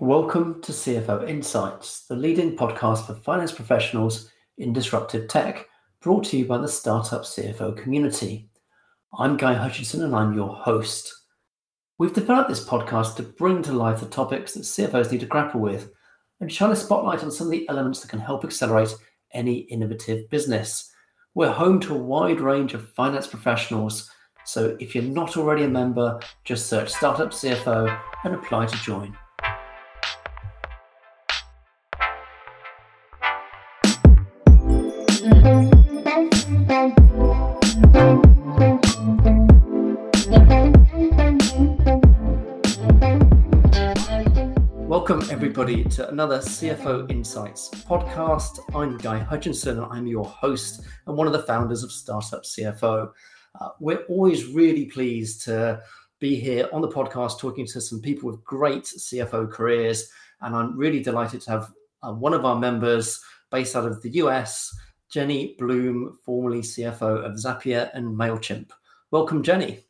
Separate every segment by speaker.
Speaker 1: Welcome to CFO Insights, the leading podcast for finance professionals in disruptive tech, brought to you by the Startup CFO community. I'm Guy Hutchinson and I'm your host. We've developed this podcast to bring to life the topics that CFOs need to grapple with and shine a spotlight on some of the elements that can help accelerate any innovative business. We're home to a wide range of finance professionals, so if you're not already a member, just search Startup CFO and apply to join. Everybody, to another CFO Insights podcast. I'm Guy Hutchinson, and I'm your host and one of the founders of Startup CFO. Uh, we're always really pleased to be here on the podcast talking to some people with great CFO careers. And I'm really delighted to have uh, one of our members based out of the US, Jenny Bloom, formerly CFO of Zapier and MailChimp. Welcome, Jenny.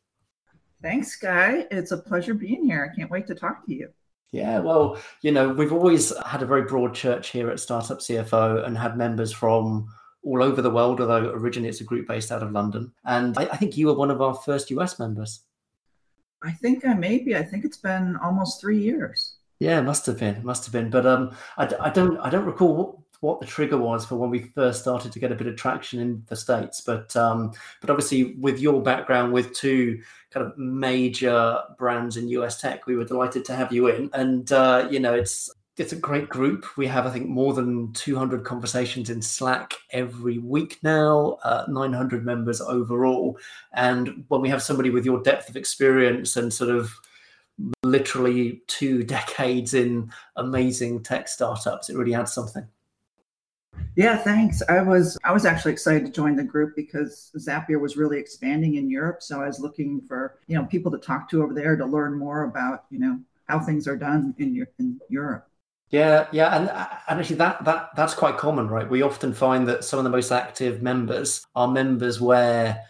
Speaker 2: Thanks, Guy. It's a pleasure being here. I can't wait to talk to you.
Speaker 1: Yeah, well, you know, we've always had a very broad church here at Startup CFO and had members from all over the world, although originally it's a group based out of London. And I, I think you were one of our first US members.
Speaker 2: I think I may be. I think it's been almost three years.
Speaker 1: Yeah, must have been, must have been. But um, I, I don't, I don't recall what, the trigger was for when we first started to get a bit of traction in the states. But um, but obviously, with your background with two kind of major brands in US tech, we were delighted to have you in. And uh, you know, it's it's a great group. We have, I think, more than 200 conversations in Slack every week now, uh, 900 members overall. And when we have somebody with your depth of experience and sort of literally two decades in amazing tech startups, it really adds something.
Speaker 2: Yeah, thanks. I was I was actually excited to join the group because Zapier was really expanding in Europe. So I was looking for you know people to talk to over there to learn more about you know how things are done in in Europe.
Speaker 1: Yeah, yeah, and, and actually that that that's quite common, right? We often find that some of the most active members are members where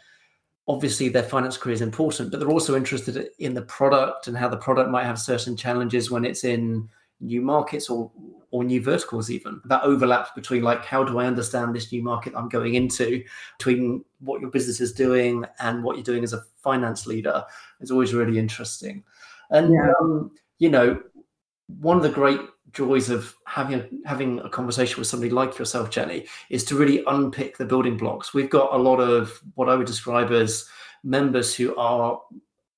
Speaker 1: obviously their finance career is important, but they're also interested in the product and how the product might have certain challenges when it's in new markets or or new verticals even that overlaps between like how do i understand this new market i'm going into between what your business is doing and what you're doing as a finance leader is always really interesting and yeah. um, you know one of the great joys of having a, having a conversation with somebody like yourself jenny is to really unpick the building blocks we've got a lot of what i would describe as members who are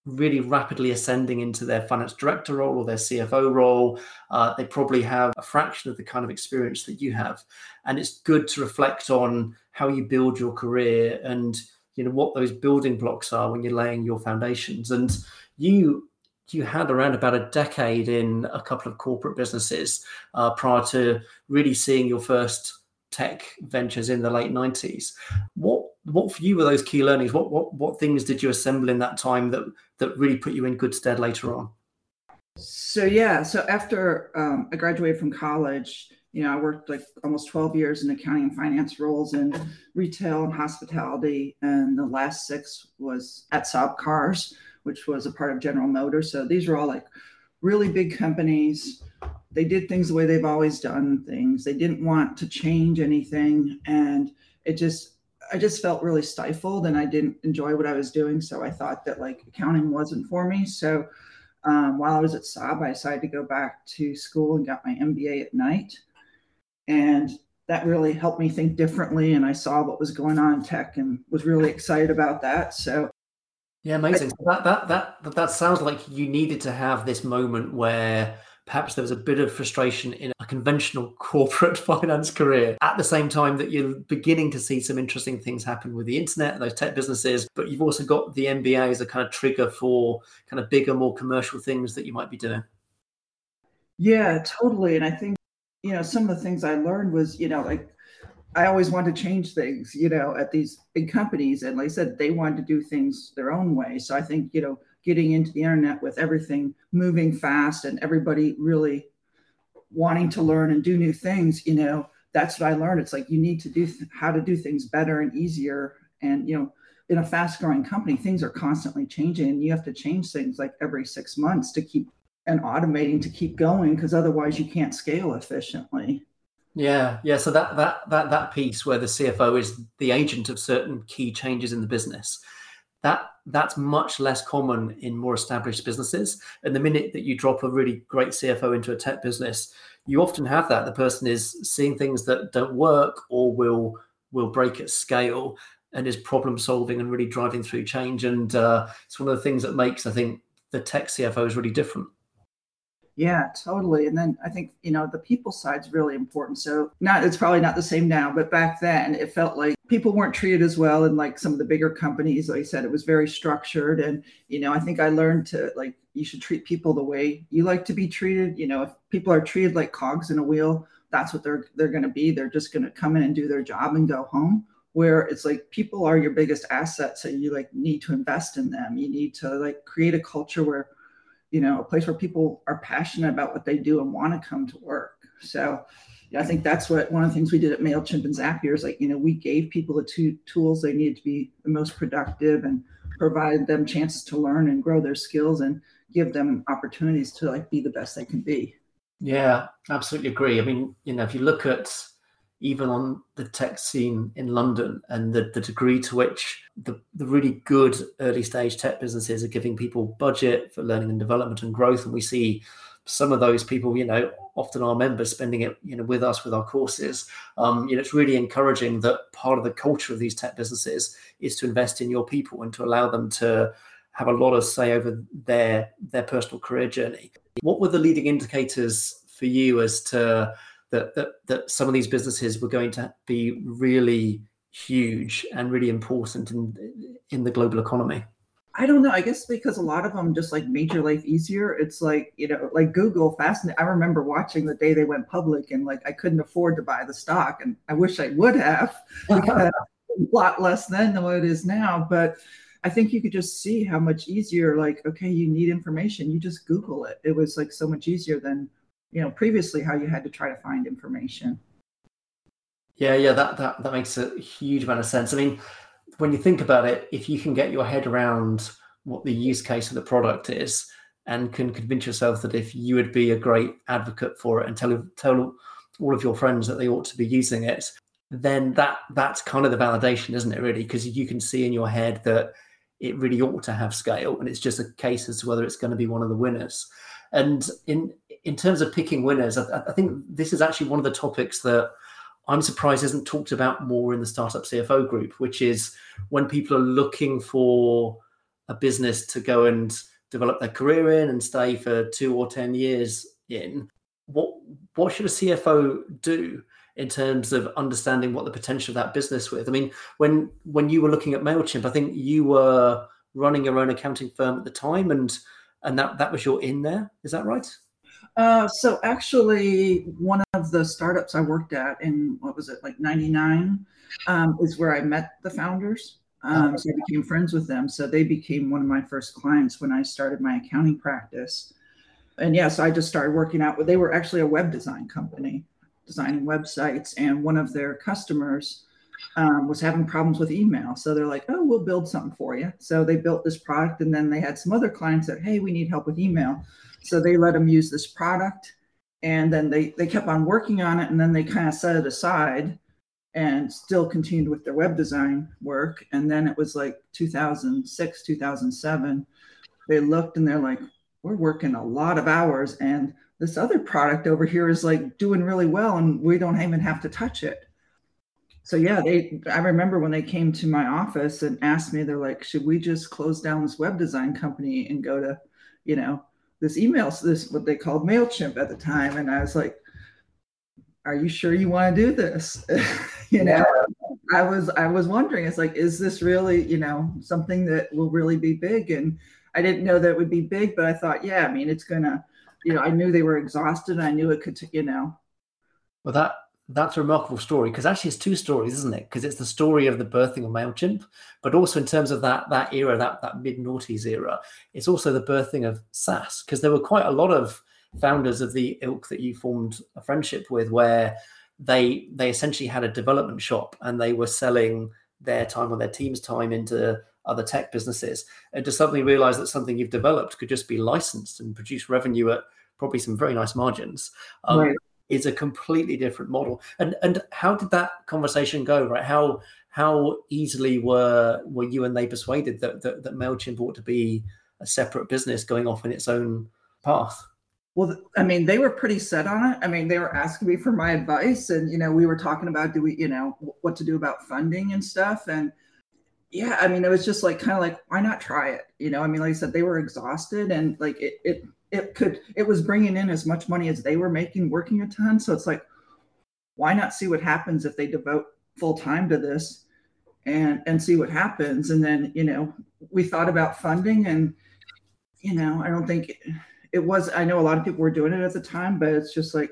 Speaker 1: really rapidly ascending into their finance director role or their CFO role. Uh, they probably have a fraction of the kind of experience that you have. And it's good to reflect on how you build your career and you know what those building blocks are when you're laying your foundations. And you you had around about a decade in a couple of corporate businesses uh, prior to really seeing your first tech ventures in the late 90s. What what for you were those key learnings? What what what things did you assemble in that time that that really put you in good stead later on?
Speaker 2: So yeah, so after um, I graduated from college, you know, I worked like almost 12 years in accounting and finance roles in retail and hospitality, and the last six was at Saab Cars, which was a part of General Motors. So these were all like really big companies. They did things the way they've always done things. They didn't want to change anything, and it just I just felt really stifled and I didn't enjoy what I was doing. So I thought that like accounting wasn't for me. So um, while I was at Saab, I decided to go back to school and got my MBA at night. And that really helped me think differently. And I saw what was going on in tech and was really excited about that. So
Speaker 1: yeah, amazing. I, that, that that that sounds like you needed to have this moment where perhaps there was a bit of frustration in a conventional corporate finance career at the same time that you're beginning to see some interesting things happen with the internet and those tech businesses but you've also got the mba as a kind of trigger for kind of bigger more commercial things that you might be doing
Speaker 2: yeah totally and i think you know some of the things i learned was you know like I always wanted to change things, you know, at these big companies. And like I said, they wanted to do things their own way. So I think, you know, getting into the internet with everything moving fast and everybody really wanting to learn and do new things you know that's what i learned it's like you need to do th- how to do things better and easier and you know in a fast growing company things are constantly changing and you have to change things like every six months to keep and automating to keep going because otherwise you can't scale efficiently.
Speaker 1: Yeah, yeah. So that that that that piece where the CFO is the agent of certain key changes in the business, that that's much less common in more established businesses. And the minute that you drop a really great CFO into a tech business, you often have that. The person is seeing things that don't work or will will break at scale and is problem solving and really driving through change. And uh, it's one of the things that makes I think the tech CFO is really different.
Speaker 2: Yeah, totally. And then I think, you know, the people side is really important. So not it's probably not the same now, but back then it felt like people weren't treated as well in like some of the bigger companies. Like I said, it was very structured. And, you know, I think I learned to like you should treat people the way you like to be treated. You know, if people are treated like cogs in a wheel, that's what they're they're gonna be. They're just gonna come in and do their job and go home where it's like people are your biggest asset so you like need to invest in them you need to like create a culture where you know, a place where people are passionate about what they do and want to come to work. So yeah, I think that's what one of the things we did at MailChimp and Zapier is like, you know, we gave people the two tools they needed to be the most productive and provide them chances to learn and grow their skills and give them opportunities to like be the best they can be.
Speaker 1: Yeah, absolutely agree. I mean, you know, if you look at even on the tech scene in London and the, the degree to which the, the really good early stage tech businesses are giving people budget for learning and development and growth. And we see some of those people, you know, often our members spending it, you know, with us with our courses. Um, you know, it's really encouraging that part of the culture of these tech businesses is to invest in your people and to allow them to have a lot of say over their their personal career journey. What were the leading indicators for you as to that that that some of these businesses were going to be really huge and really important in in the global economy?
Speaker 2: I don't know. I guess because a lot of them just like made your life easier. It's like, you know, like Google fascinating. I remember watching the day they went public and like I couldn't afford to buy the stock and I wish I would have a lot less then than what it is now. But I think you could just see how much easier, like, okay, you need information, you just Google it. It was like so much easier than you know previously how you had to try to find information.
Speaker 1: Yeah yeah that that, that makes a huge amount of sense. I mean when you think about it if you can get your head around what the use case of the product is and can convince yourself that if you would be a great advocate for it and tell tell all of your friends that they ought to be using it then that that's kind of the validation isn't it really? Because you can see in your head that it really ought to have scale and it's just a case as to whether it's going to be one of the winners. And in in terms of picking winners, I, I, think this is actually one of the topics that I'm surprised isn't talked about more in the startup CFO group, which is when people are looking for a business to go and develop their career in and stay for two or ten years in. What what should a CFO do in terms of understanding what the potential of that business with? I mean, when when you were looking at Mailchimp, I think you were running your own accounting firm at the time, and and that that was your in there. Is that right?
Speaker 2: Uh, so actually, one of the startups I worked at in what was it like '99 um, is where I met the founders. Um, so I became friends with them. So they became one of my first clients when I started my accounting practice. And yes, yeah, so I just started working out. They were actually a web design company, designing websites, and one of their customers um, was having problems with email. So they're like, "Oh, we'll build something for you." So they built this product, and then they had some other clients that, "Hey, we need help with email." So they let them use this product, and then they they kept on working on it, and then they kind of set it aside, and still continued with their web design work. And then it was like 2006, 2007. They looked and they're like, "We're working a lot of hours, and this other product over here is like doing really well, and we don't even have to touch it." so yeah they i remember when they came to my office and asked me they're like should we just close down this web design company and go to you know this email this what they called mailchimp at the time and i was like are you sure you want to do this? You know i was i was wondering it's like is this really you know something that will really be big? And i didn't know that it would be big but i thought yeah i mean it's gonna you know i knew they were exhausted i knew it could you know.
Speaker 1: Well that that's a remarkable story because actually it's two stories, isn't it? Because it's the story of the birthing of Mailchimp, but also in terms of that that era, that that mid noughties era, it's also the birthing of SaaS because there were quite a lot of founders of the ilk that you formed a friendship with, where they they essentially had a development shop and they were selling their time or their team's time into other tech businesses, and to suddenly realize that something you've developed could just be licensed and produce revenue at probably some very nice margins. Um, right. Is a completely different model. And and how did that conversation go? Right? How how easily were were you and they persuaded that that, that Mailchimp ought to be a separate business going off in its own path?
Speaker 2: Well, I mean, they were pretty set on it. I mean, they were asking me for my advice, and you know, we were talking about do we, you know, what to do about funding and stuff. And yeah, I mean, it was just like kind of like, why not try it? You know, I mean, like I said, they were exhausted, and like it, it, it could, it was bringing in as much money as they were making, working a ton. So it's like, why not see what happens if they devote full time to this, and and see what happens? And then you know, we thought about funding, and you know, I don't think. It, was i know a lot of people were doing it at the time but it's just like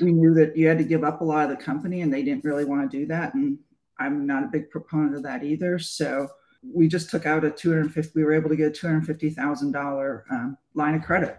Speaker 2: we knew that you had to give up a lot of the company and they didn't really want to do that and i'm not a big proponent of that either so we just took out a 250 we were able to get a $250000 um, line of credit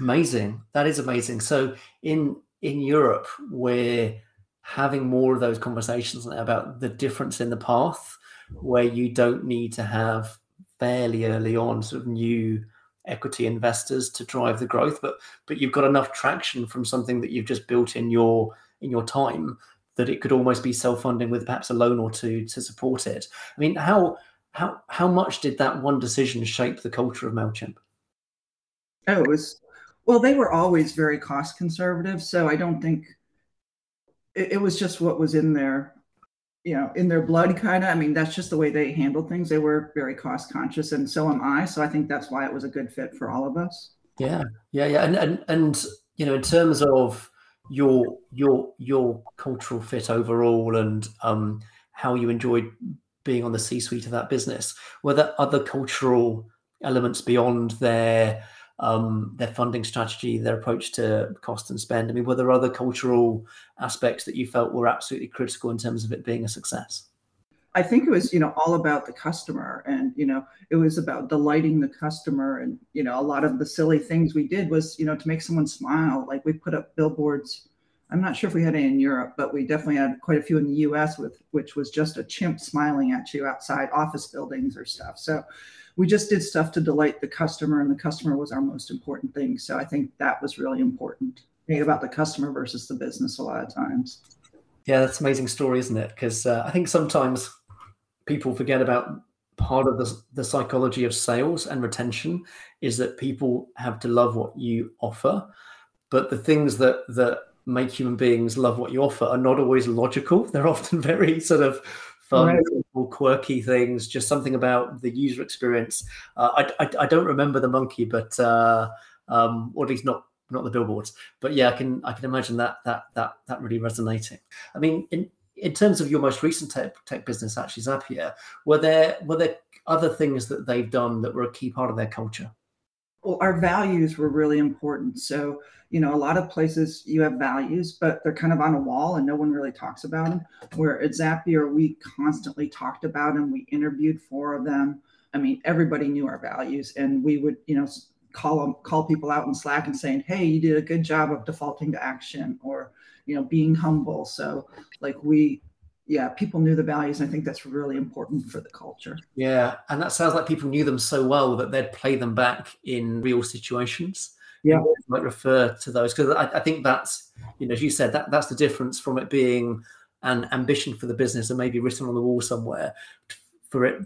Speaker 1: amazing. That is amazing. So in in europe we're having more of those conversations about the difference in the path where you don't need to have fairly early on sort of new equity investors to drive the growth but but you've got enough traction from something that you've just built in your in your time that it could almost be self-funding with perhaps a loan or two to support it. I mean how how how much did that one decision shape the culture of mailchimp
Speaker 2: oh it was well they were always very cost conservative so i don't think it, it was just what was in their you know in their blood kind of i mean that's just the way they handled things. They were very cost conscious and so am i so i think that's why it was a good fit for all of us.
Speaker 1: Yeah yeah yeah and and, and you know in terms of your your your cultural fit overall and um how you enjoyed being on the c suite of that business were there other cultural elements beyond their um, their funding strategy, their approach to cost and spend? I mean, were there other cultural aspects that you felt were absolutely critical in terms of it being a success?
Speaker 2: I think it was, you know, all about the customer and, you know, it was about delighting the customer. And, you know, a lot of the silly things we did was, you know, to make someone smile. Like we put up billboards. I'm not sure if we had any in Europe, but we definitely had quite a few in the US with which was just a chimp smiling at you outside office buildings or stuff. So we just did stuff to delight the customer and the customer was our most important thing. So i think that was really important. Being about the customer versus the business a lot of times.
Speaker 1: Yeah that's amazing story isn't it? Because uh, i think sometimes people forget about part of the, the psychology of sales and retention is that people have to love what you offer. But the things that that make human beings love what you offer are not always logical. They're often very sort of fun, right. quirky things, just something about the user experience. Uh, I, I, I don't remember the monkey, but uh, um, or at least not not the billboards. But yeah, I can I can imagine that that that that really resonating. I mean, in in terms of your most recent tech, tech business, actually Zapier, were there were there other things that they've done that were a key part of their culture?
Speaker 2: Well, our values were really important. So you know, a lot of places you have values, but they're kind of on a wall and no one really talks about them. Where at Zapier, we constantly talked about them. We interviewed for of them. I mean, everybody knew our values, and we would, you know, call them, call people out in Slack and saying, "Hey, you did a good job of defaulting to action," or you know, being humble. So, like we yeah, people knew the values. I think that's really important for the culture.
Speaker 1: Yeah. And that sounds like people knew them so well that they'd play them back in real situations
Speaker 2: yeah
Speaker 1: might refer to those because I, I, think that's you know as you said that that's the difference from it being an ambition for the business and maybe written on the wall somewhere for it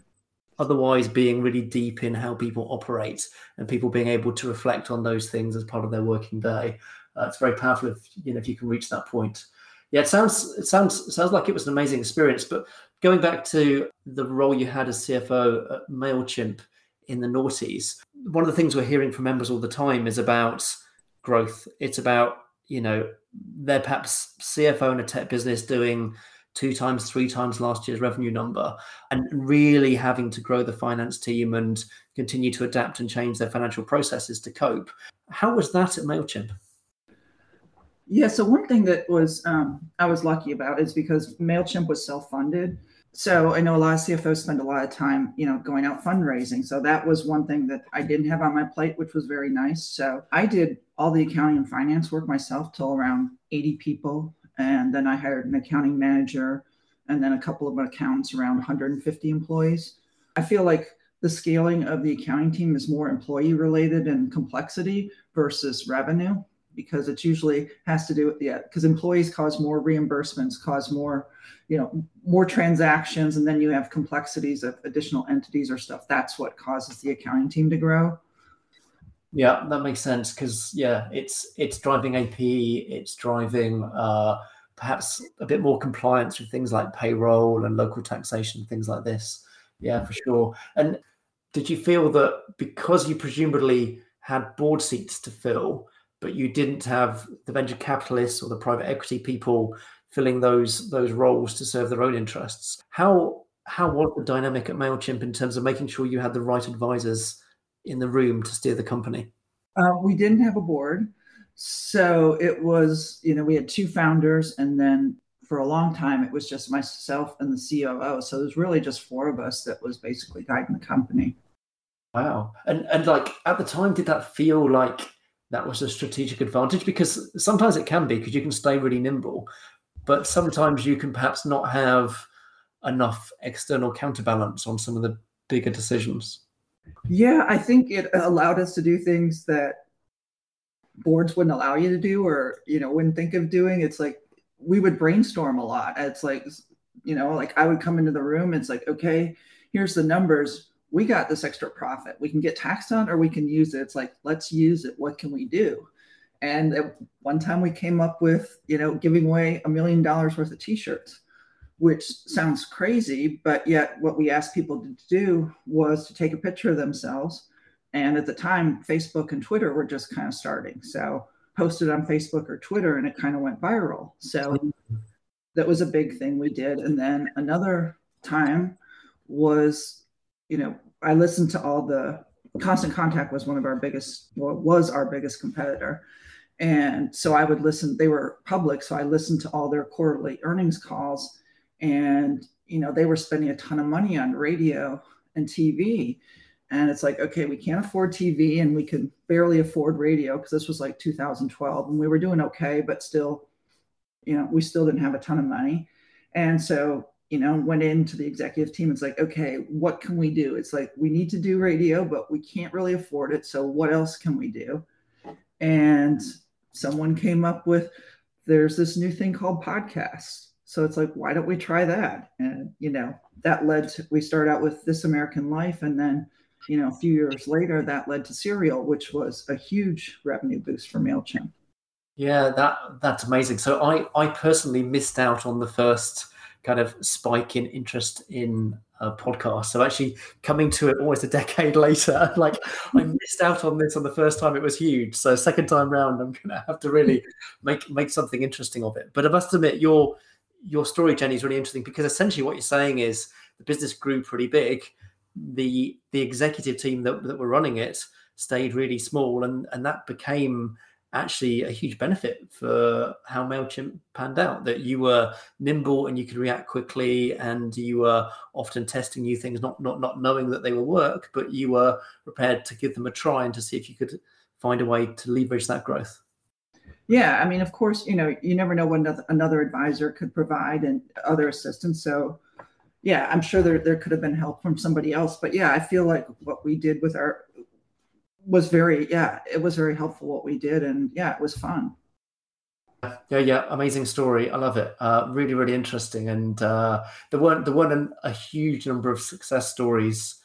Speaker 1: otherwise being really deep in how people operate and people being able to reflect on those things as part of their working day uh, it's very powerful if you know if you can reach that point yeah it sounds it sounds sounds like it was an amazing experience but going back to the role you had as cfo at mailchimp in the noughties. One of the things we're hearing from members all the time is about growth. It's about, you know, they're perhaps CFO in a tech business doing two times, three times last year's revenue number and really having to grow the finance team and continue to adapt and change their financial processes to cope. How was that at MailChimp?
Speaker 2: Yeah, so one thing that was um, I was lucky about is because MailChimp was self-funded so I know a lot of CFOs spend a lot of time, you know, going out fundraising. So that was one thing that I didn't have on my plate, which was very nice. So I did all the accounting and finance work myself till around 80 people. And then I hired an accounting manager and then a couple of accountants around 150 employees. I feel like the scaling of the accounting team is more employee related and complexity versus revenue because it usually has to do with yeah because employees cause more reimbursements cause more you know more transactions and then you have complexities of additional entities or stuff. That's what causes the accounting team to grow.
Speaker 1: Yeah that makes sense because yeah it's it's driving ap it's driving uh perhaps a bit more compliance with things like payroll and local taxation things like this. Yeah for sure. And did you feel that because you presumably had board seats to fill but you didn't have the venture capitalists or the private equity people filling those those roles to serve their own interests. How how was the dynamic at Mailchimp in terms of making sure you had the right advisors in the room to steer the company?
Speaker 2: Uh, we didn't have a board, so it was you know we had two founders, and then for a long time it was just myself and the COO. So there's really just four of us that was basically guiding the company.
Speaker 1: Wow, and and like at the time, did that feel like that was a strategic advantage because sometimes it can be because you can stay really nimble, but sometimes you can perhaps not have enough external counterbalance on some of the bigger decisions.
Speaker 2: Yeah, I think it allowed us to do things that boards wouldn't allow you to do or you know wouldn't think of doing. It's like we would brainstorm a lot. It's like you know, like I would come into the room. It's like, okay, here's the numbers we got this extra profit. We can get taxed on or we can use it. It's like, let's use it. What can we do? And at one time we came up with, you know, giving away a million dollars worth of t-shirts, which sounds crazy, but yet what we asked people to do was to take a picture of themselves. And at the time, Facebook and Twitter were just kind of starting. So posted on Facebook or Twitter and it kind of went viral. So that was a big thing we did. And then another time was you know, I listened to all the Constant Contact was one of our biggest, well, was our biggest competitor. And so I would listen, they were public. So I listened to all their quarterly earnings calls. And, you know, they were spending a ton of money on radio and TV. And it's like, okay, we can't afford TV and we can barely afford radio because this was like 2012 and we were doing okay, but still, you know, we still didn't have a ton of money. And so you know, went into the executive team. It's like, okay, what can we do? It's like, we need to do radio, but we can't really afford it. So what else can we do? And someone came up with, there's this new thing called podcasts. So it's like, why don't we try that? And, you know, that led to, we started out with This American Life. And then, you know, a few years later, that led to Serial, which was a huge revenue boost for MailChimp.
Speaker 1: Yeah, that that's amazing. So I I personally missed out on the first kind of spike in interest in a podcast. So actually coming to it almost a decade later, like I missed out on this on the first time it was huge. So second time round, I'm gonna have to really make make something interesting of it. But I must admit, your your story, Jenny, is really interesting because essentially what you're saying is the business grew pretty big. The the executive team that, that were running it stayed really small and and that became actually a huge benefit for how MailChimp panned out that you were nimble and you could react quickly and you were often testing new things, not, not, not knowing that they will work, but you were prepared to give them a try and to see if you could find a way to leverage that growth.
Speaker 2: Yeah, I mean, of course, you know, you never know what another, another advisor could provide and other assistance. So, yeah, I'm sure there, there could have been help from somebody else. But yeah, I feel like what we did with our was very yeah it was very helpful what we did and yeah it was fun.
Speaker 1: Yeah yeah amazing story. I love it. Uh, really really interesting. And uh, there weren't there weren't a huge number of success stories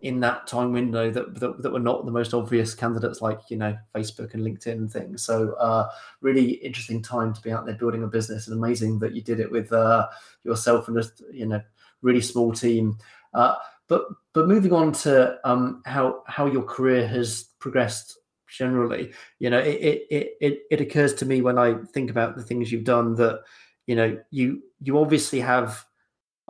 Speaker 1: in that time window that, that, that were not the most obvious candidates like you know facebook and linkedin and things. So uh, really interesting time to be out there building a business and amazing that you did it with uh, yourself and just you know really small team. Uh, but but moving on to um, how how your career has progressed generally, you know, it, it it it occurs to me when I think about the things you've done that you know you you obviously have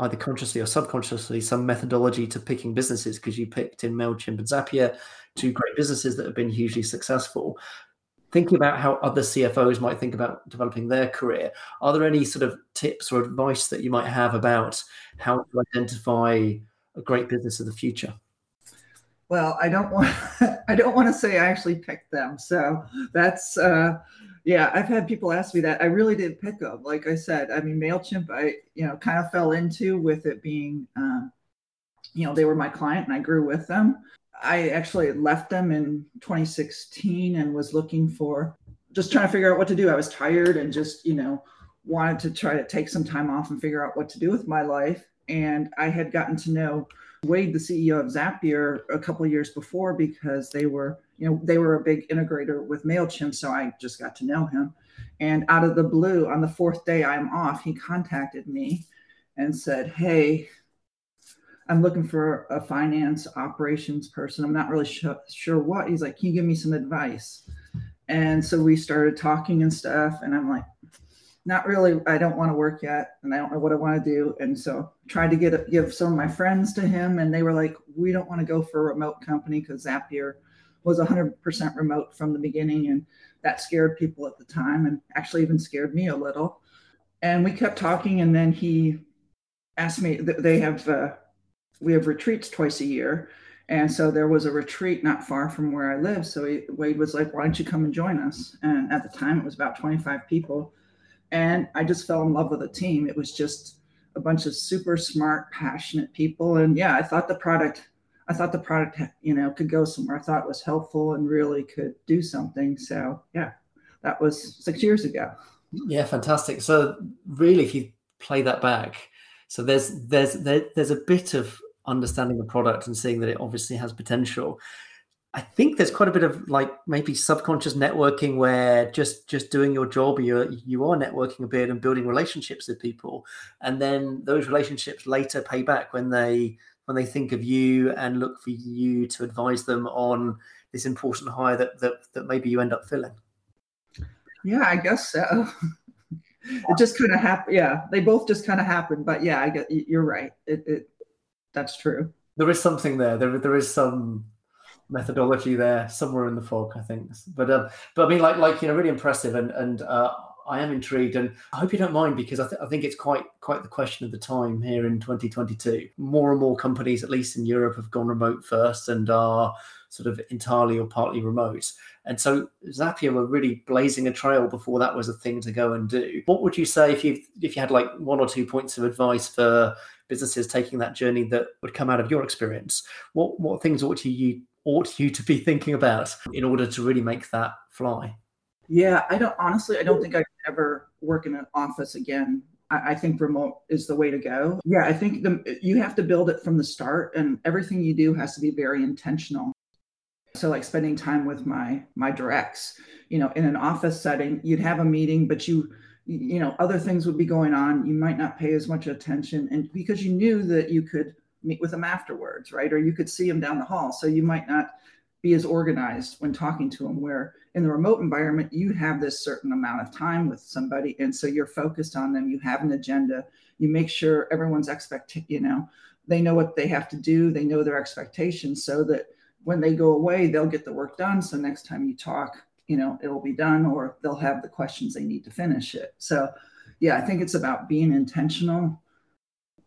Speaker 1: either consciously or subconsciously some methodology to picking businesses because you picked in Mailchimp and Zapier, two great businesses that have been hugely successful. Thinking about how other CFOs might think about developing their career, are there any sort of tips or advice that you might have about how to identify a great business of the future?
Speaker 2: Well, I don't want I don't want to say I actually picked them. So that's uh yeah, I've had people ask me that. I really did pick them. Like I said, I mean Mailchimp I you know kind of fell into with it being um you know, they were my client and I grew with them. I actually left them in 2016 and was looking for just trying to figure out what to do. I was tired and just, you know, wanted to try to take some time off and figure out what to do with my life. And I had gotten to know Wade, the CEO of Zapier, a couple years before because they were, you know, they were a big integrator with MailChimp. So I just got to know him. And out of the blue, on the fourth day I'm off, he contacted me and said, Hey, I'm looking for a finance operations person. I'm not really sure, sure what. He's like, Can you give me some advice? And so we started talking and stuff. And I'm like, not really i don't want to work yet and i don't know what i want to do and so tried to get give some of my friends to him and they were like we don't want to go for a remote company because zapier was 100% remote from the beginning and that scared people at the time and actually even scared me a little. And we kept talking and then he asked me they have uh, we have retreats twice a year and so there was a retreat not far from where i live so he, wade was like why don't you come and join us? And at the time it was about 25 people and I just fell in love with the team. It was just a bunch of super smart, passionate people. And yeah, I thought the product, I thought the product, you know, could go somewhere. I thought it was helpful and really could do something. So yeah, that was six years ago.
Speaker 1: Yeah, fantastic. So really, if you play that back, so there's there's there, there's a bit of understanding the product and seeing that it obviously has potential I think there's quite a bit of like maybe subconscious networking where just just doing your job, you you are networking a bit and building relationships with people, and then those relationships later pay back when they when they think of you and look for you to advise them on this important hire that that, that maybe you end up filling.
Speaker 2: Yeah, I guess so. it just kind of happened. Yeah, they both just kind of happened. But yeah, I get you're right. It, it that's true.
Speaker 1: There is something there. There there is some methodology there somewhere in the fog, I think. But um, but I mean, like like you know, really impressive, and and uh, I am intrigued, and I hope you don't mind because I, th- I think it's quite quite the question of the time here in 2022. More and more companies, at least in Europe, have gone remote first and are sort of entirely or partly remote. And so Zapier were really blazing a trail before that was a thing to go and do. What would you say if you if you had like one or two points of advice for businesses taking that journey that would come out of your experience? What what things ought you ought you to be thinking about in order to really make that fly?
Speaker 2: Yeah, I don't honestly, I don't think I could ever work in an office again. I, I think remote is the way to go. Yeah, I think the, you have to build it from the start, and everything you do has to be very intentional. So, like spending time with my my directs, you know, in an office setting, you'd have a meeting, but you you know other things would be going on you might not pay as much attention and because you knew that you could meet with them afterwards, right? Or you could see them down the hall. So you might not be as organized when talking to them. Where in the remote environment, you have this certain amount of time with somebody. And so you're focused on them. You have an agenda. You make sure everyone's expect, you know, they know what they have to do. They know their expectations so that when they go away, they'll get the work done. So next time you talk, you know, it'll be done or they'll have the questions they need to finish it. So yeah, I think it's about being intentional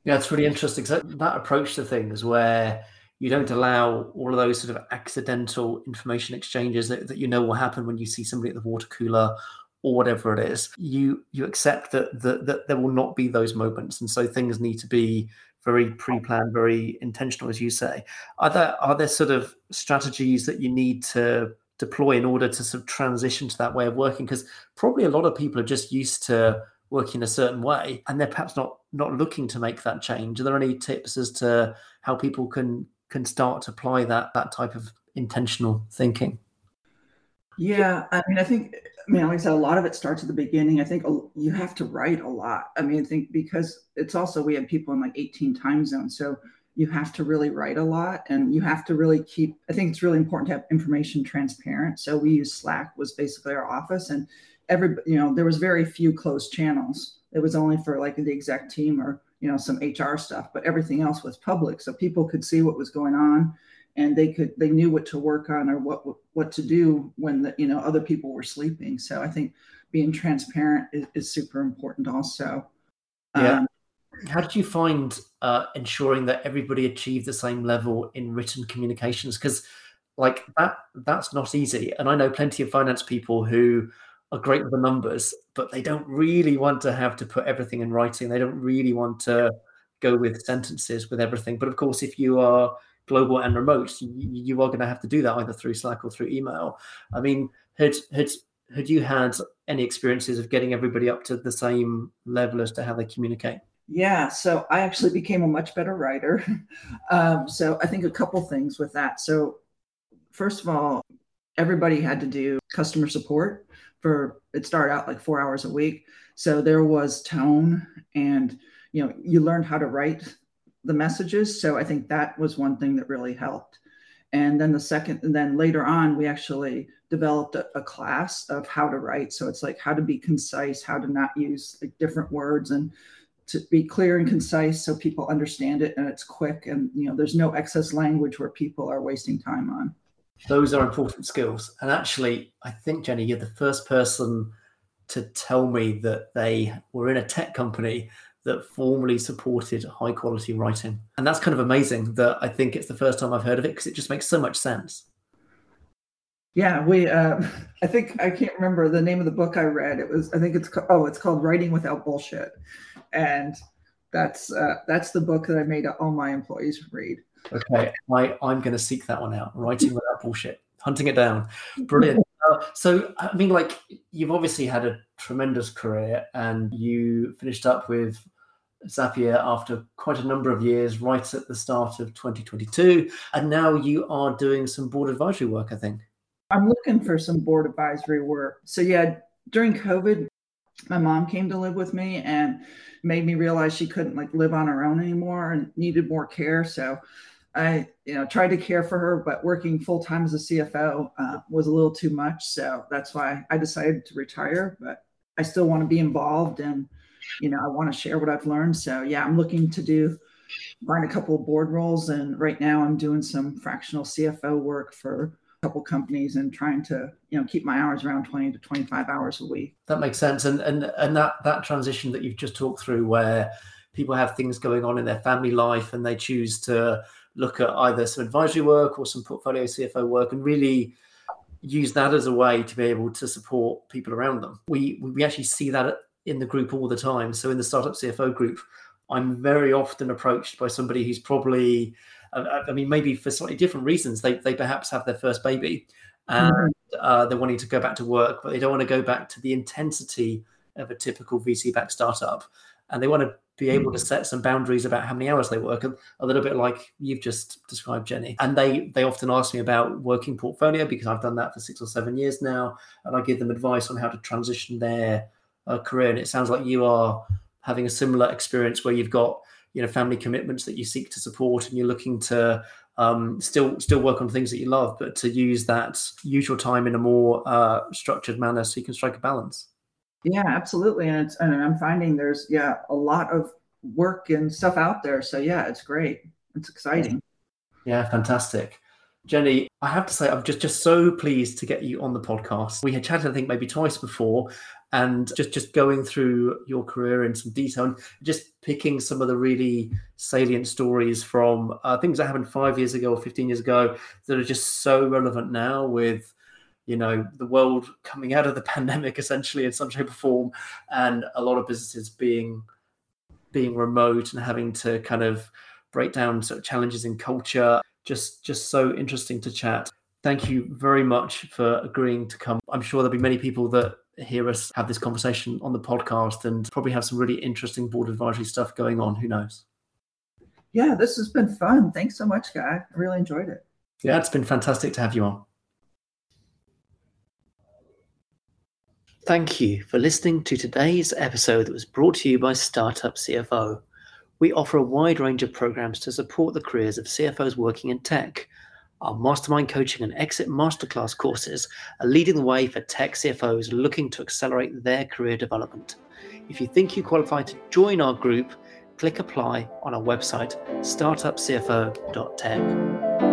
Speaker 1: yeah, it's really interesting. So that approach to things where you don't allow all of those sort of accidental information exchanges that, that you know will happen when you see somebody at the water cooler or whatever it is. You you accept that, that that there will not be those moments, and so things need to be very pre-planned, very intentional, as you say. Are there are there sort of strategies that you need to deploy in order to sort of transition to that way of working? Because probably a lot of people are just used to working in a certain way and they're perhaps not not looking to make that change. Are there any tips as to how people can can start to apply that that type of intentional thinking?
Speaker 2: Yeah i mean i think i mean like i said a lot of it starts at the beginning. I think you have to write a lot. I mean i think because it's also we have people in like 18 time zones so you have to really write a lot and you have to really keep i think it's really important to have information transparent. So we use slack was basically our office and every you know there was very few closed channels. It was only for like the exec team or you know some hr stuff but everything else was public so people could see what was going on and they could they knew what to work on or what what to do when the you know other people were sleeping so i think being transparent is, is super important also.
Speaker 1: Yeah. Um, how did you find uh, ensuring that everybody achieved the same level in written communications? Because like that that's not easy and i know plenty of finance people who are great with the numbers, but they don't really want to have to put everything in writing. They don't really want to go with sentences with everything. But of course, if you are global and remote, you, you are going to have to do that either through Slack or through email. I mean, had had had you had any experiences of getting everybody up to the same level as to how they communicate?
Speaker 2: Yeah, so I actually became a much better writer. um, so I think a couple things with that. So first of all, everybody had to do customer support for it started out like four hours a week. So there was tone and you know you learned how to write the messages. So I think that was one thing that really helped. And then the second, and then later on, we actually developed a, a, class of how to write. So it's like how to be concise, how to not use like different words and to be clear and concise so people understand it and it's quick and you know there's no excess language where people are wasting time on.
Speaker 1: Those are important skills. And actually, I think Jenny, you're the first person to tell me that they were in a tech company that formally supported high quality writing. And that's kind of amazing that I think it's the first time I've heard of it because it just makes so much sense.
Speaker 2: Yeah, we. Uh, I think I can't remember the name of the book I read. It was. I think it's. Oh, it's called Writing Without Bullshit, and that's uh, that's the book that I made all my employees read.
Speaker 1: Okay, I I'm going to seek that one out. Writing Without Bullshit, hunting it down. Brilliant. Uh, so I mean, like you've obviously had a tremendous career, and you finished up with Zapier after quite a number of years, right at the start of 2022. And now you are doing some board advisory work, I think.
Speaker 2: I'm looking for some board advisory work. So, yeah, during COVID, my mom came to live with me and made me realize she couldn't like live on her own anymore and needed more care. So, I, you know, tried to care for her, but working full time as a CFO uh, was a little too much. So that's why I decided to retire. But I still want to be involved and you know, I want to share what I've learned. So yeah, I'm looking to do find a couple of board roles, and right now I'm doing some fractional CFO work for a couple companies and trying to you know keep my hours around 20 to 25 hours a week.
Speaker 1: That makes sense, and and and that that transition that you've just talked through, where people have things going on in their family life and they choose to look at either some advisory work or some portfolio CFO work and really use that as a way to be able to support people around them. We we actually see that in the group all the time. So in the startup CFO group, I'm very often approached by somebody who's probably, I mean, maybe for slightly different reasons. They they perhaps have their first baby, and mm-hmm. uh, they're wanting to go back to work, but they don't want to go back to the intensity of a typical VC-backed startup, and they want to be able to mm. set some boundaries about how many hours they work a little bit like you've just described jenny and they they often ask me about working portfolio because i've done that for six or seven years now and i give them advice on how to transition their uh, career. And it sounds like you are having a similar experience where you've got you know family commitments that you seek to support, and you're looking to um, still still work on things that you love, but to use that use your time in a more uh, structured manner so you can strike a balance.
Speaker 2: Yeah, absolutely, and it's and I'm finding there's yeah a lot of work and stuff out there. So yeah, it's great. It's exciting.
Speaker 1: Yeah, fantastic. Jenny, I have to say, I'm just just so pleased to get you on the podcast. We had chatted, I think, maybe twice before, and just just going through your career in some detail and just picking some of the really salient stories from uh, things that happened five years ago or 15 years ago that are just so relevant now with you know the world coming out of the pandemic essentially in some shape or form and a lot of businesses being being remote and having to kind of break down sort of challenges in culture just just so interesting to chat thank you very much for agreeing to come i'm sure there'll be many people that hear us have this conversation on the podcast and probably have some really interesting board advisory stuff going on. Who knows?
Speaker 2: Yeah, this has been fun. Thanks so much, Guy. I really enjoyed it.
Speaker 1: Yeah, it's been fantastic to have you on. Thank you for listening to today's episode that was brought to you by Startup CFO. We offer a wide range of programs to support the careers of CFOs working in tech. Our mastermind coaching and exit masterclass courses are leading the way for tech CFOs looking to accelerate their career development. If you think you qualify to join our group, click apply on our website, startupcfo.tech.